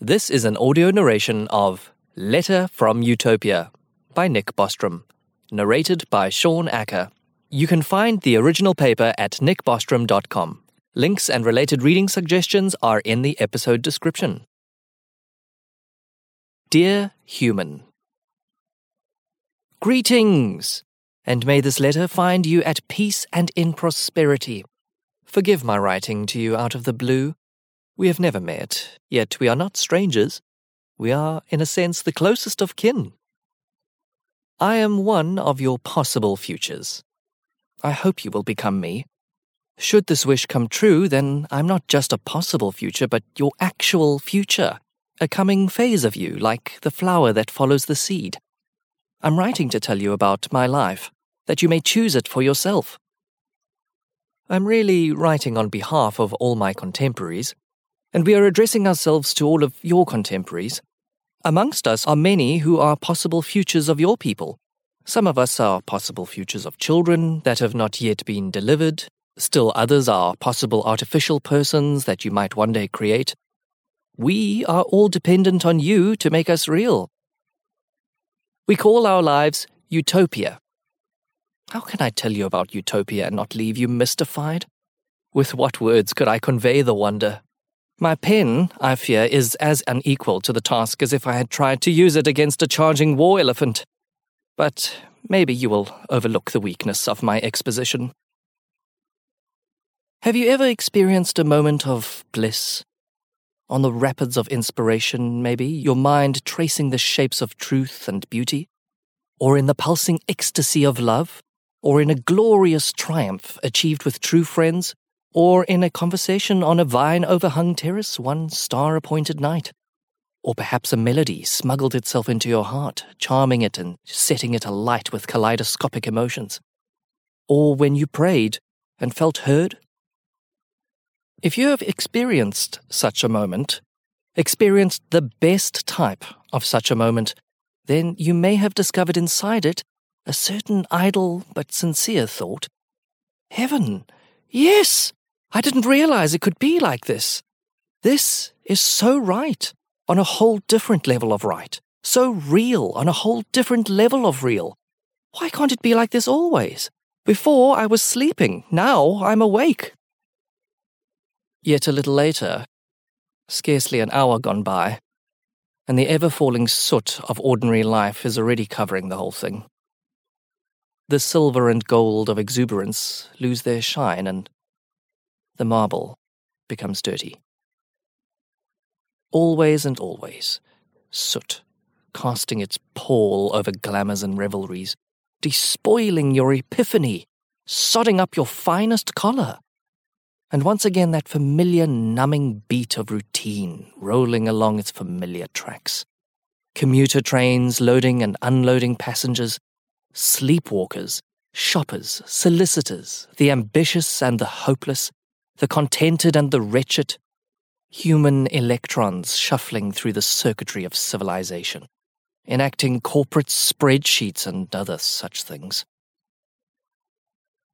This is an audio narration of Letter from Utopia by Nick Bostrom, narrated by Sean Acker. You can find the original paper at nickbostrom.com. Links and related reading suggestions are in the episode description. Dear Human, Greetings! And may this letter find you at peace and in prosperity. Forgive my writing to you out of the blue. We have never met, yet we are not strangers. We are, in a sense, the closest of kin. I am one of your possible futures. I hope you will become me. Should this wish come true, then I'm not just a possible future, but your actual future, a coming phase of you, like the flower that follows the seed. I'm writing to tell you about my life, that you may choose it for yourself. I'm really writing on behalf of all my contemporaries, and we are addressing ourselves to all of your contemporaries. Amongst us are many who are possible futures of your people. Some of us are possible futures of children that have not yet been delivered. Still others are possible artificial persons that you might one day create. We are all dependent on you to make us real. We call our lives utopia. How can I tell you about utopia and not leave you mystified? With what words could I convey the wonder? My pen, I fear, is as unequal to the task as if I had tried to use it against a charging war elephant. But maybe you will overlook the weakness of my exposition. Have you ever experienced a moment of bliss? On the rapids of inspiration, maybe, your mind tracing the shapes of truth and beauty? Or in the pulsing ecstasy of love? or in a glorious triumph achieved with true friends, or in a conversation on a vine overhung terrace one star appointed night. Or perhaps a melody smuggled itself into your heart, charming it and setting it alight with kaleidoscopic emotions. Or when you prayed and felt heard. If you have experienced such a moment, experienced the best type of such a moment, then you may have discovered inside it a certain idle but sincere thought. Heaven! Yes! I didn't realize it could be like this. This is so right, on a whole different level of right. So real, on a whole different level of real. Why can't it be like this always? Before I was sleeping, now I'm awake. Yet a little later, scarcely an hour gone by, and the ever falling soot of ordinary life is already covering the whole thing the silver and gold of exuberance lose their shine and the marble becomes dirty. Always and always, soot, casting its pall over glamours and revelries, despoiling your epiphany, sodding up your finest collar. And once again, that familiar numbing beat of routine rolling along its familiar tracks. Commuter trains loading and unloading passengers, sleepwalkers, shoppers, solicitors, the ambitious and the hopeless, the contented and the wretched, human electrons shuffling through the circuitry of civilization, enacting corporate spreadsheets and other such things.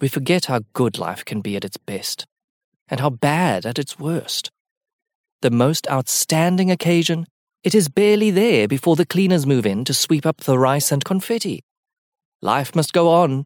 We forget how good life can be at its best, and how bad at its worst. The most outstanding occasion, it is barely there before the cleaners move in to sweep up the rice and confetti. Life must go on.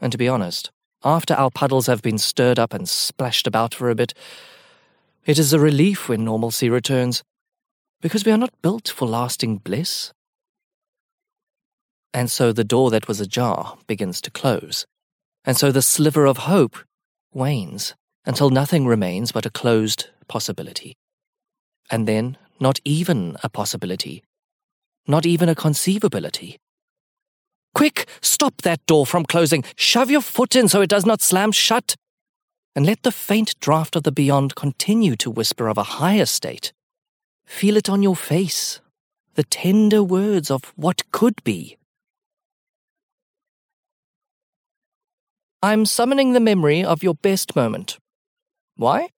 And to be honest, after our puddles have been stirred up and splashed about for a bit, it is a relief when normalcy returns, because we are not built for lasting bliss. And so the door that was ajar begins to close, and so the sliver of hope wanes until nothing remains but a closed possibility. And then, not even a possibility, not even a conceivability. Quick, stop that door from closing. Shove your foot in so it does not slam shut. And let the faint draught of the beyond continue to whisper of a higher state. Feel it on your face, the tender words of what could be. I'm summoning the memory of your best moment. Why?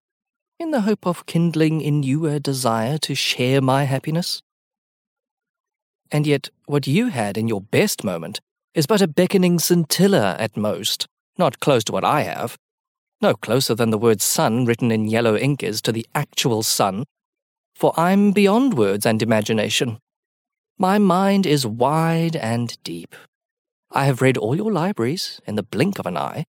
In the hope of kindling in you a desire to share my happiness. And yet, what you had in your best moment is but a beckoning scintilla at most, not close to what I have. No closer than the word sun written in yellow ink is to the actual sun. for I'm beyond words and imagination. My mind is wide and deep. I have read all your libraries in the blink of an eye.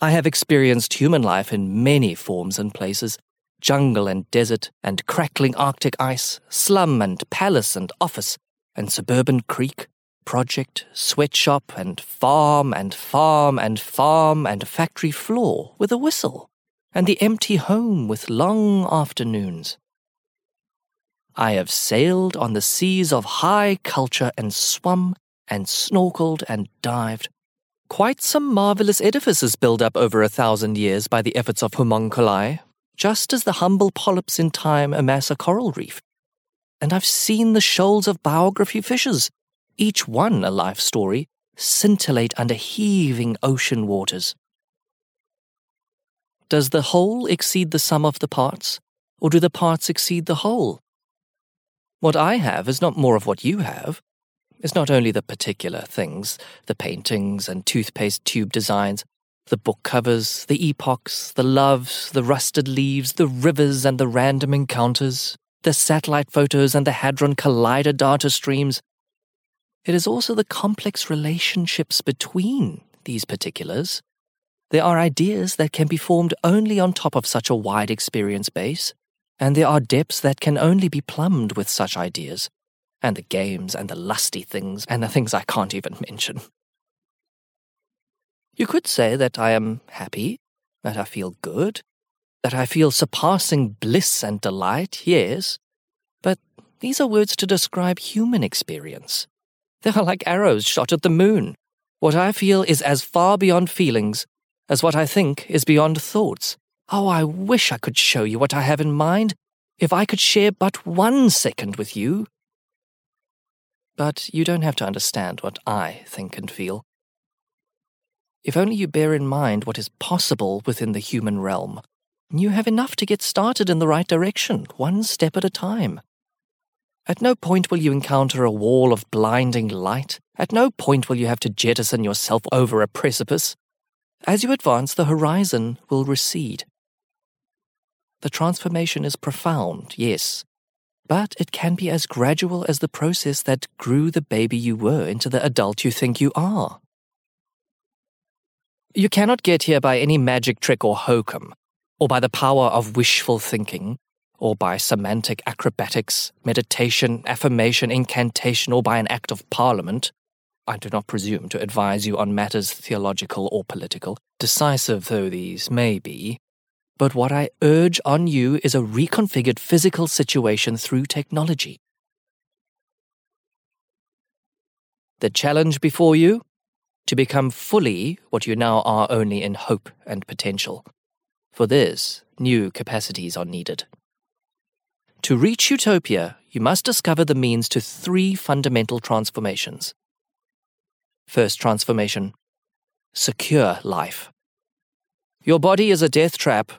I have experienced human life in many forms and places jungle and desert, and crackling Arctic ice, slum and palace and office, and suburban creek, project, sweatshop, and farm and farm and farm and factory floor with a whistle, and the empty home with long afternoons. I have sailed on the seas of high culture and swum and snorkeled and dived. Quite some marvelous edifices built up over a thousand years by the efforts of homunculi, just as the humble polyps in time amass a coral reef. And I've seen the shoals of biography fishes, each one a life story, scintillate under heaving ocean waters. Does the whole exceed the sum of the parts, or do the parts exceed the whole? What I have is not more of what you have. It's not only the particular things, the paintings and toothpaste tube designs, the book covers, the epochs, the loves, the rusted leaves, the rivers and the random encounters, the satellite photos and the Hadron Collider data streams. It is also the complex relationships between these particulars. There are ideas that can be formed only on top of such a wide experience base, and there are depths that can only be plumbed with such ideas, and the games and the lusty things and the things I can't even mention. You could say that I am happy, that I feel good, that I feel surpassing bliss and delight, yes, but these are words to describe human experience. They are like arrows shot at the moon. What I feel is as far beyond feelings as what I think is beyond thoughts. Oh, I wish I could show you what I have in mind, if I could share but one second with you. But you don't have to understand what I think and feel. If only you bear in mind what is possible within the human realm, you have enough to get started in the right direction, one step at a time. At no point will you encounter a wall of blinding light. At no point will you have to jettison yourself over a precipice. As you advance, the horizon will recede. The transformation is profound, yes, but it can be as gradual as the process that grew the baby you were into the adult you think you are. You cannot get here by any magic trick or hokum, or by the power of wishful thinking, or by semantic acrobatics, meditation, affirmation, incantation, or by an act of parliament. I do not presume to advise you on matters theological or political, decisive though these may be. But what I urge on you is a reconfigured physical situation through technology. The challenge before you? To become fully what you now are only in hope and potential. For this, new capacities are needed. To reach utopia, you must discover the means to three fundamental transformations. First transformation secure life. Your body is a death trap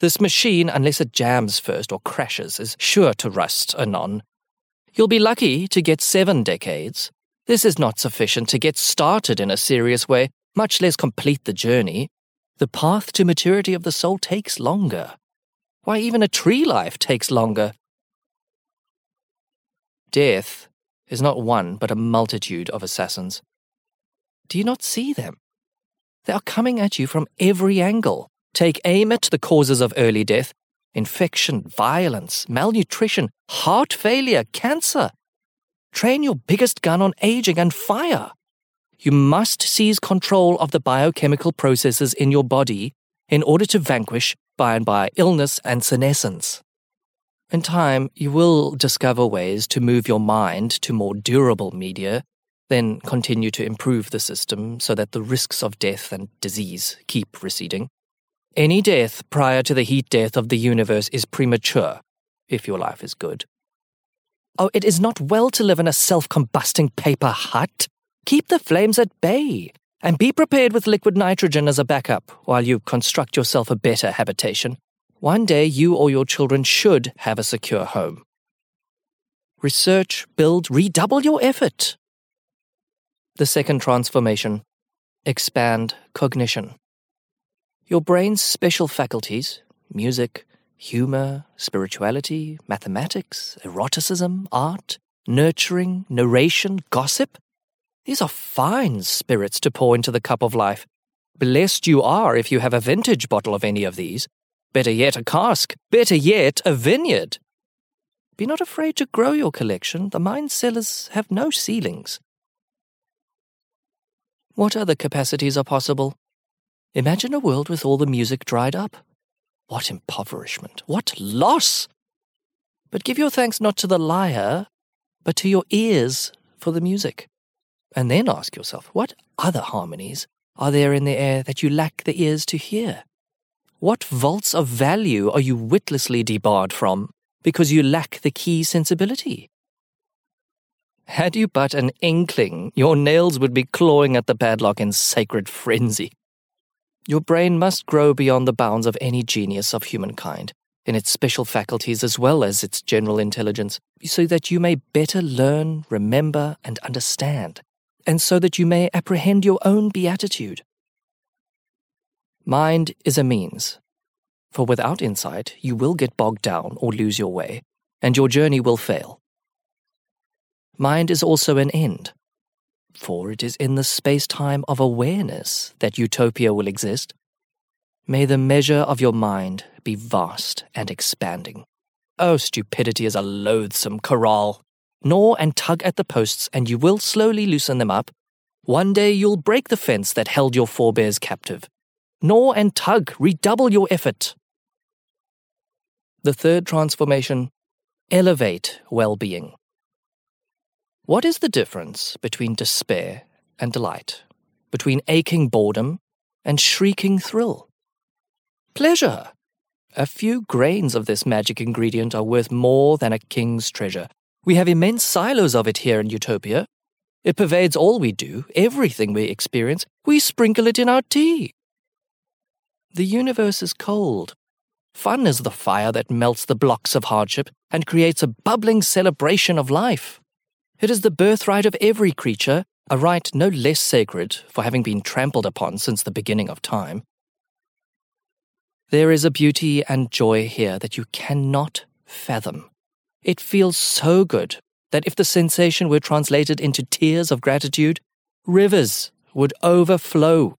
this machine, unless it jams first or crashes, is sure to rust anon. You'll be lucky to get seven decades. This is not sufficient to get started in a serious way, much less complete the journey. The path to maturity of the soul takes longer. Why, even a tree life takes longer. Death is not one but a multitude of assassins. Do you not see them? They are coming at you from every angle. Take aim at the causes of early death infection, violence, malnutrition, heart failure, cancer. Train your biggest gun on aging and fire. You must seize control of the biochemical processes in your body in order to vanquish, by and by, illness and senescence. In time, you will discover ways to move your mind to more durable media, then continue to improve the system so that the risks of death and disease keep receding. Any death prior to the heat death of the universe is premature, if your life is good. Oh, it is not well to live in a self combusting paper hut. Keep the flames at bay, and be prepared with liquid nitrogen as a backup while you construct yourself a better habitation. One day you or your children should have a secure home. Research, build, redouble your effort. The second transformation expand cognition. Your brain's special faculties music, humor, spirituality, mathematics, eroticism, art, nurturing, narration, gossip. These are fine spirits to pour into the cup of life. Blessed you are if you have a vintage bottle of any of these. Better yet, a cask. Better yet, a vineyard. Be not afraid to grow your collection. The mine cellars have no ceilings. What other capacities are possible? Imagine a world with all the music dried up. What impoverishment! What loss! But give your thanks not to the lyre, but to your ears for the music. And then ask yourself, what other harmonies are there in the air that you lack the ears to hear? What vaults of value are you witlessly debarred from because you lack the key sensibility? Had you but an inkling, your nails would be clawing at the padlock in sacred frenzy. Your brain must grow beyond the bounds of any genius of humankind, in its special faculties as well as its general intelligence, so that you may better learn, remember, and understand, and so that you may apprehend your own beatitude. Mind is a means, for without insight you will get bogged down or lose your way, and your journey will fail. Mind is also an end, for it is in the space time of awareness that utopia will exist. May the measure of your mind be vast and expanding. Oh, stupidity is a loathsome corral. Gnaw and tug at the posts, and you will slowly loosen them up. One day you'll break the fence that held your forebears captive. Gnaw and tug, redouble your effort. The third transformation elevate well being. What is the difference between despair and delight? Between aching boredom and shrieking thrill? Pleasure. A few grains of this magic ingredient are worth more than a king's treasure. We have immense silos of it here in Utopia. It pervades all we do, everything we experience. We sprinkle it in our tea. The universe is cold. Fun is the fire that melts the blocks of hardship and creates a bubbling celebration of life. It is the birthright of every creature, a right no less sacred for having been trampled upon since the beginning of time. There is a beauty and joy here that you cannot fathom. It feels so good that if the sensation were translated into tears of gratitude, rivers would overflow.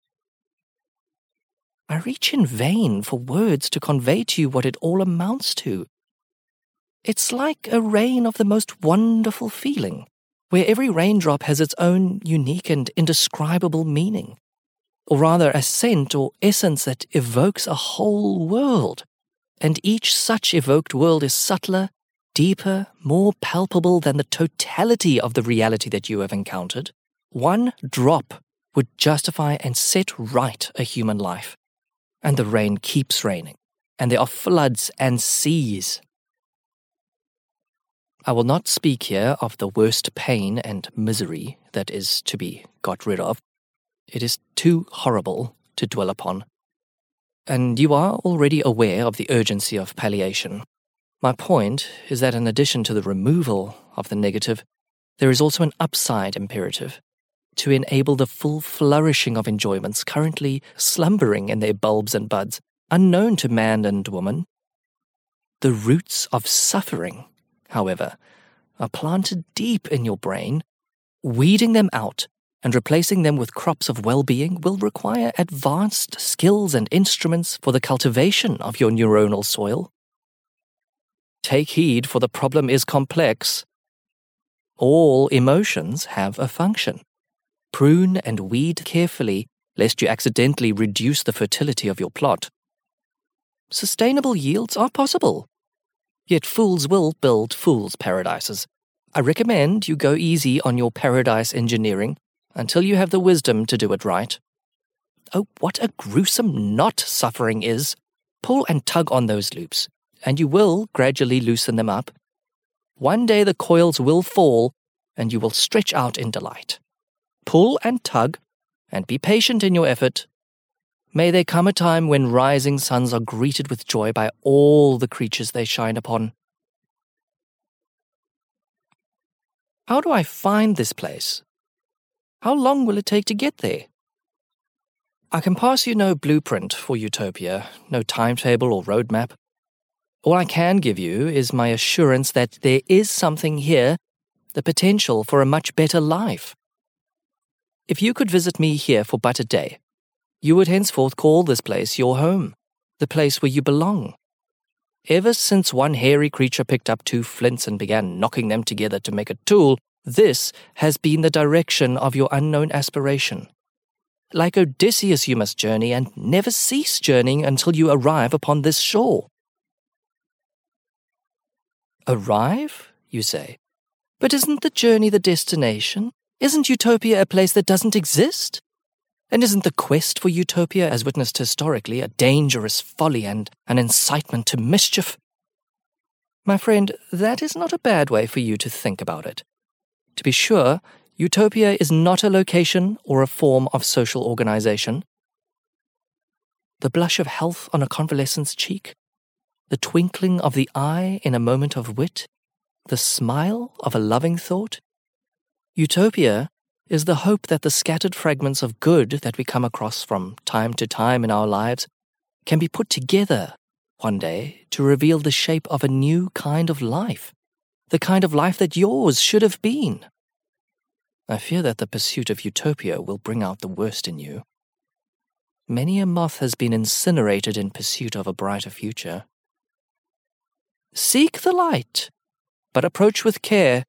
I reach in vain for words to convey to you what it all amounts to. It's like a rain of the most wonderful feeling, where every raindrop has its own unique and indescribable meaning, or rather a scent or essence that evokes a whole world, and each such evoked world is subtler, deeper, more palpable than the totality of the reality that you have encountered. One drop would justify and set right a human life. And the rain keeps raining, and there are floods and seas I will not speak here of the worst pain and misery that is to be got rid of. It is too horrible to dwell upon. And you are already aware of the urgency of palliation. My point is that in addition to the removal of the negative, there is also an upside imperative to enable the full flourishing of enjoyments currently slumbering in their bulbs and buds, unknown to man and woman. The roots of suffering however, are planted deep in your brain, weeding them out and replacing them with crops of well being will require advanced skills and instruments for the cultivation of your neuronal soil. Take heed, for the problem is complex. All emotions have a function. Prune and weed carefully, lest you accidentally reduce the fertility of your plot. Sustainable yields are possible, Yet fools will build fools' paradises. I recommend you go easy on your paradise engineering until you have the wisdom to do it right. Oh, what a gruesome knot suffering is! Pull and tug on those loops, and you will gradually loosen them up. One day the coils will fall, and you will stretch out in delight. Pull and tug, and be patient in your effort, May there come a time when rising suns are greeted with joy by all the creatures they shine upon. How do I find this place? How long will it take to get there? I can pass you no blueprint for utopia, no timetable or roadmap. All I can give you is my assurance that there is something here, the potential for a much better life. If you could visit me here for but a day, you would henceforth call this place your home, the place where you belong. Ever since one hairy creature picked up two flints and began knocking them together to make a tool, this has been the direction of your unknown aspiration. Like Odysseus, you must journey and never cease journeying until you arrive upon this shore. Arrive, you say? But isn't the journey the destination? Isn't Utopia a place that doesn't exist? And isn't the quest for utopia, as witnessed historically, a dangerous folly and an incitement to mischief? My friend, that is not a bad way for you to think about it. To be sure, utopia is not a location or a form of social organization. The blush of health on a convalescent's cheek, the twinkling of the eye in a moment of wit, the smile of a loving thought. Utopia is the hope that the scattered fragments of good that we come across from time to time in our lives can be put together one day to reveal the shape of a new kind of life, the kind of life that yours should have been. I fear that the pursuit of utopia will bring out the worst in you. Many a moth has been incinerated in pursuit of a brighter future. Seek the light, but approach with care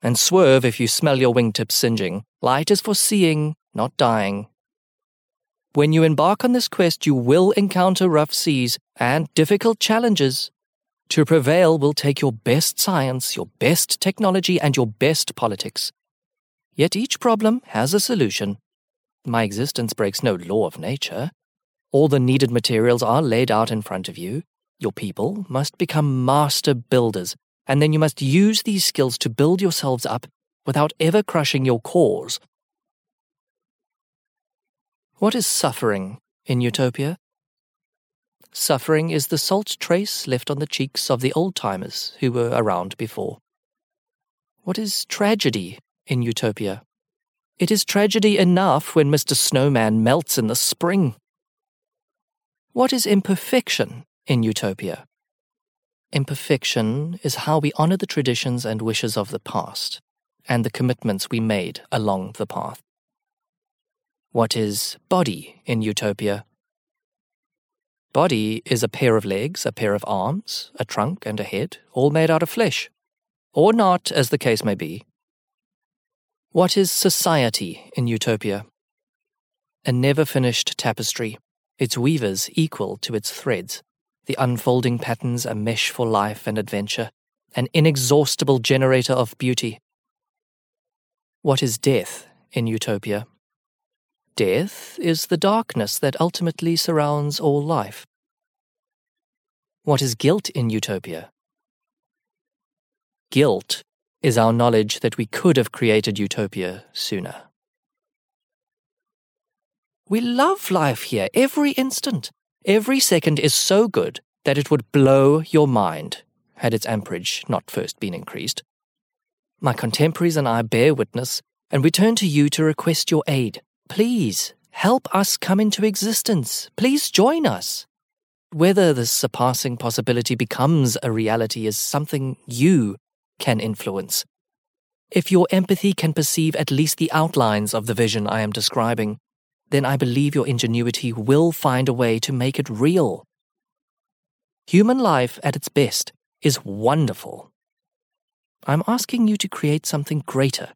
and swerve if you smell your wingtips singeing. Light is for seeing, not dying. When you embark on this quest, you will encounter rough seas and difficult challenges. To prevail will take your best science, your best technology, and your best politics. Yet each problem has a solution. My existence breaks no law of nature. All the needed materials are laid out in front of you. Your people must become master builders, and then you must use these skills to build yourselves up without ever crushing your cause. What is suffering in Utopia? Suffering is the salt trace left on the cheeks of the old timers who were around before. What is tragedy in Utopia? It is tragedy enough when Mr. Snowman melts in the spring. What is imperfection in Utopia? Imperfection is how we honor the traditions and wishes of the past and the commitments we made along the path. What is body in Utopia? Body is a pair of legs, a pair of arms, a trunk, and a head, all made out of flesh. Or not, as the case may be. What is society in Utopia? A never finished tapestry, its weavers equal to its threads the unfolding patterns a mesh for life and adventure, an inexhaustible generator of beauty. What is death in Utopia? Death is the darkness that ultimately surrounds all life. What is guilt in Utopia? Guilt is our knowledge that we could have created Utopia sooner. We love life here every instant. Every second is so good that it would blow your mind had its amperage not first been increased. My contemporaries and I bear witness, and we turn to you to request your aid. Please help us come into existence. Please join us. Whether this surpassing possibility becomes a reality is something you can influence. If your empathy can perceive at least the outlines of the vision I am describing, then I believe your ingenuity will find a way to make it real. Human life at its best is wonderful. I'm asking you to create something greater.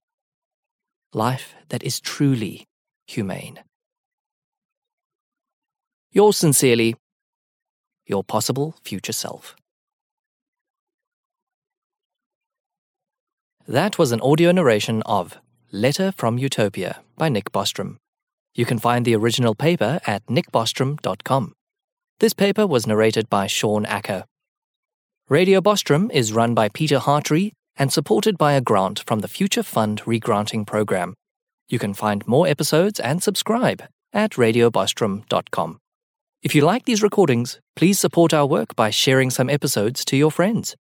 Life that is truly humane. Yours sincerely, your possible future self. That was an audio narration of Letter from Utopia by Nick Bostrom. You can find the original paper at nickbostrom.com. This paper was narrated by Sean Acker. Radio Bostrom is run by Peter Hartree and supported by a grant from the Future Fund Regranting Program. You can find more episodes and subscribe at radiobostrom.com. If you like these recordings, please support our work by sharing some episodes to your friends.